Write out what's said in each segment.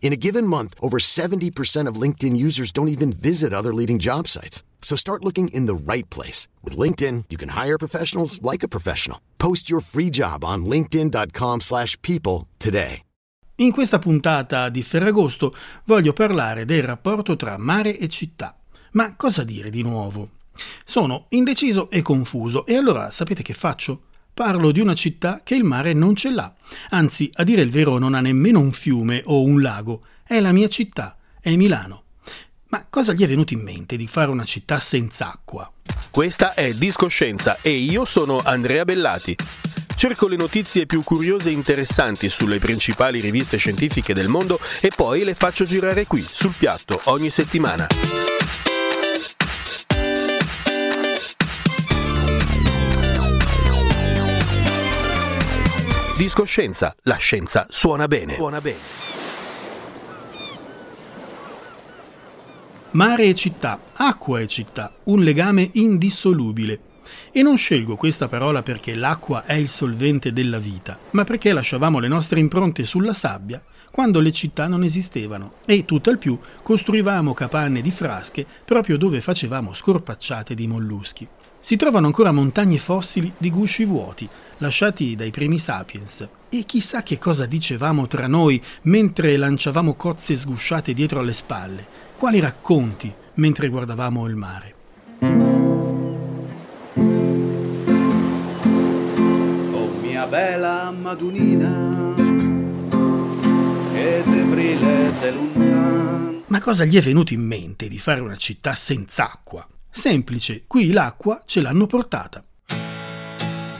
In a given month, over 70% of LinkedIn users don't even visit other leading job sites. So start looking in the right place. With LinkedIn, you can hire professionals like a professional. Post your free job on linkedin.com slash people today. In questa puntata di Ferragosto voglio parlare del rapporto tra mare e città. Ma cosa dire di nuovo? Sono indeciso e confuso e allora sapete che faccio? Parlo di una città che il mare non ce l'ha, anzi, a dire il vero, non ha nemmeno un fiume o un lago. È la mia città, è Milano. Ma cosa gli è venuto in mente di fare una città senza acqua? Questa è Discoscienza e io sono Andrea Bellati. Cerco le notizie più curiose e interessanti sulle principali riviste scientifiche del mondo e poi le faccio girare qui, sul piatto, ogni settimana. Discoscienza, la scienza suona bene. Suona bene. Mare e città, acqua e città, un legame indissolubile. E non scelgo questa parola perché l'acqua è il solvente della vita, ma perché lasciavamo le nostre impronte sulla sabbia quando le città non esistevano e tutt'al più costruivamo capanne di frasche proprio dove facevamo scorpacciate di molluschi. Si trovano ancora montagne fossili di gusci vuoti, lasciati dai primi sapiens. E chissà che cosa dicevamo tra noi mentre lanciavamo cozze sgusciate dietro alle spalle. Quali racconti mentre guardavamo il mare. Oh mia bella Madunina, che te brillete lontano. Ma cosa gli è venuto in mente di fare una città senza acqua? Semplice, qui l'acqua ce l'hanno portata.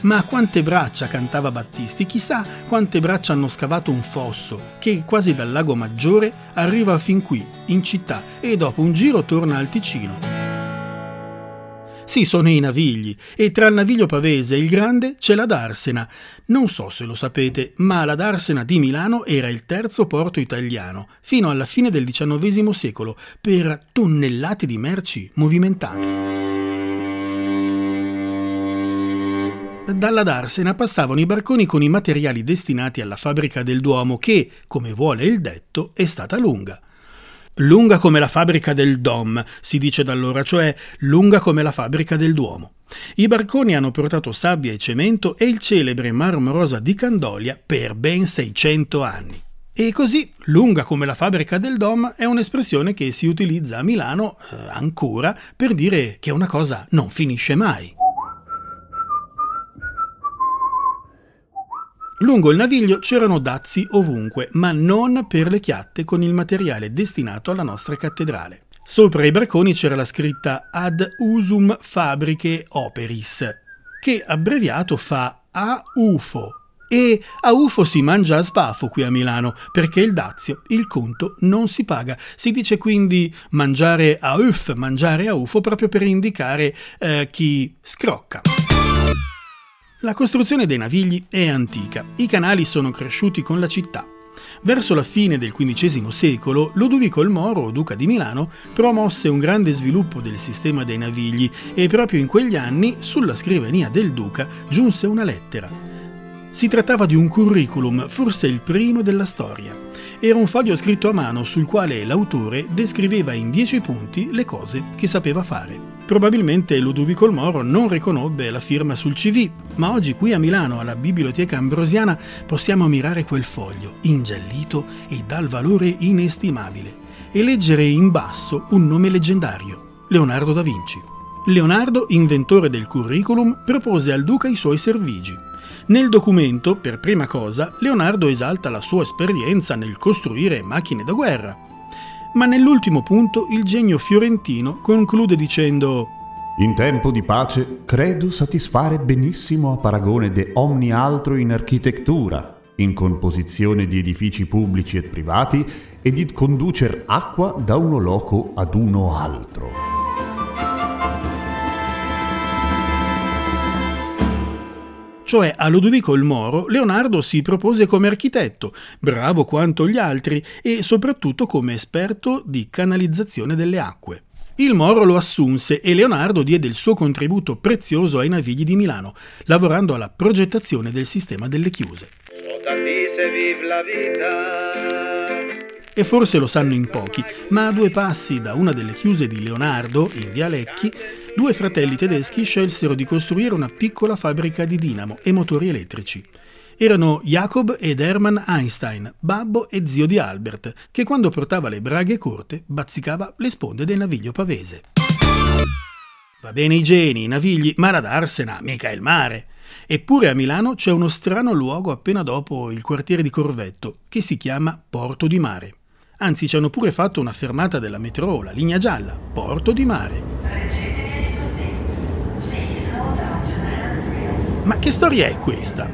Ma quante braccia cantava Battisti, chissà quante braccia hanno scavato un fosso che quasi dal lago Maggiore arriva fin qui, in città, e dopo un giro torna al Ticino. Sì, sono i navigli, e tra il naviglio pavese e il grande c'è la Darsena. Non so se lo sapete, ma la Darsena di Milano era il terzo porto italiano, fino alla fine del XIX secolo, per tonnellate di merci movimentate. Dalla Darsena passavano i barconi con i materiali destinati alla fabbrica del Duomo che, come vuole il detto, è stata lunga. Lunga come la fabbrica del Dom, si dice da allora, cioè lunga come la fabbrica del Duomo. I barconi hanno portato sabbia e cemento e il celebre marmo rosa di Candolia per ben 600 anni. E così, lunga come la fabbrica del Dom è un'espressione che si utilizza a Milano eh, ancora per dire che una cosa non finisce mai. Lungo il naviglio c'erano dazi ovunque, ma non per le chiatte con il materiale destinato alla nostra cattedrale. Sopra i barconi c'era la scritta Ad usum fabriche operis, che abbreviato fa a UFO. E a UFO si mangia a sbafo qui a Milano, perché il dazio, il conto, non si paga. Si dice quindi mangiare a UF, mangiare a UFO, proprio per indicare eh, chi scrocca. La costruzione dei navigli è antica, i canali sono cresciuti con la città. Verso la fine del XV secolo, Lodovico il Moro, duca di Milano, promosse un grande sviluppo del sistema dei navigli e proprio in quegli anni, sulla scrivania del duca, giunse una lettera. Si trattava di un curriculum, forse il primo della storia. Era un foglio scritto a mano sul quale l'autore descriveva in dieci punti le cose che sapeva fare. Probabilmente Ludovico il Moro non riconobbe la firma sul CV, ma oggi qui a Milano, alla Biblioteca Ambrosiana, possiamo ammirare quel foglio, ingiallito e dal valore inestimabile, e leggere in basso un nome leggendario, Leonardo da Vinci. Leonardo, inventore del curriculum, propose al duca i suoi servigi. Nel documento, per prima cosa, Leonardo esalta la sua esperienza nel costruire macchine da guerra, ma nell'ultimo punto il genio fiorentino conclude dicendo in tempo di pace credo satisfare benissimo a paragone de omni altro in architettura, in composizione di edifici pubblici e privati e di conducer acqua da uno loco ad uno altro. Cioè a Lodovico il Moro Leonardo si propose come architetto, bravo quanto gli altri e soprattutto come esperto di canalizzazione delle acque. Il Moro lo assunse e Leonardo diede il suo contributo prezioso ai navigli di Milano, lavorando alla progettazione del sistema delle chiuse. E forse lo sanno in pochi, ma a due passi da una delle chiuse di Leonardo, in Via Lecchi, due fratelli tedeschi scelsero di costruire una piccola fabbrica di dinamo e motori elettrici. Erano Jacob ed Hermann Einstein, babbo e zio di Albert, che quando portava le braghe corte bazzicava le sponde del naviglio pavese. Va bene i geni, i navigli, ma la Darsena, mica il mare. Eppure a Milano c'è uno strano luogo appena dopo il quartiere di Corvetto, che si chiama Porto di Mare. Anzi, ci hanno pure fatto una fermata della metro, la linea gialla, Porto di Mare. Ma che storia è questa?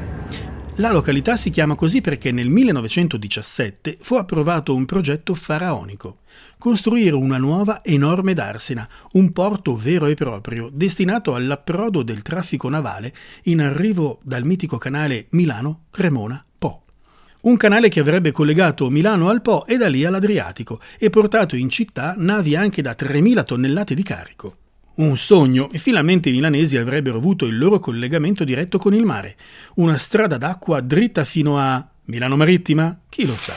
La località si chiama così perché nel 1917 fu approvato un progetto faraonico. Costruire una nuova enorme darsena, un porto vero e proprio, destinato all'approdo del traffico navale in arrivo dal mitico canale Milano-Cremona-Po. Un canale che avrebbe collegato Milano al Po e da lì all'Adriatico e portato in città navi anche da 3.000 tonnellate di carico. Un sogno e finalmente i milanesi avrebbero avuto il loro collegamento diretto con il mare, una strada d'acqua dritta fino a Milano Marittima? Chi lo sa.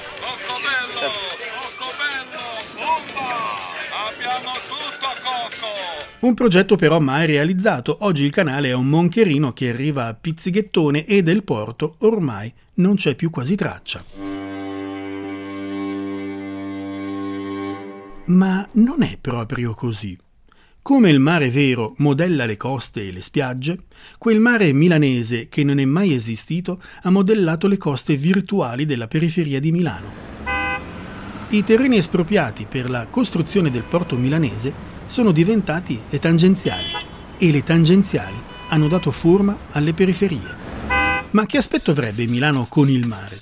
Un progetto però mai realizzato. Oggi il canale è un moncherino che arriva a Pizzighettone e del porto ormai non c'è più quasi traccia. Ma non è proprio così. Come il mare vero modella le coste e le spiagge, quel mare milanese che non è mai esistito ha modellato le coste virtuali della periferia di Milano. I terreni espropriati per la costruzione del porto milanese sono diventati le tangenziali e le tangenziali hanno dato forma alle periferie. Ma che aspetto avrebbe Milano con il mare?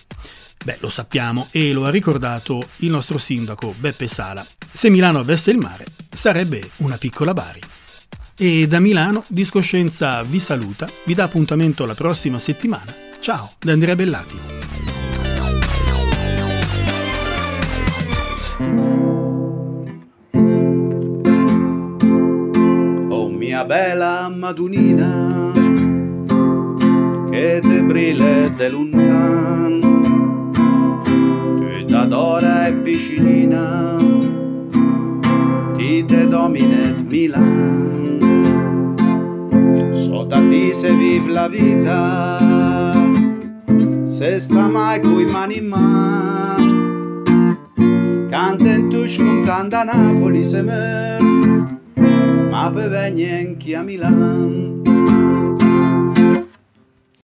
Beh, lo sappiamo e lo ha ricordato il nostro sindaco Beppe Sala. Se Milano avesse il mare, sarebbe una piccola Bari. E da Milano Discoscienza vi saluta, vi dà appuntamento la prossima settimana. Ciao, da Andrea Bellati. Oh mia bella Madunina, che te brille de lontano d'ora è vicinina, ti te dominet Milan. Sota ti se vive la vita, se sta mai coi mani in mano. Canten tu scontando a Napoli se mer, ma per venire anche a Milan.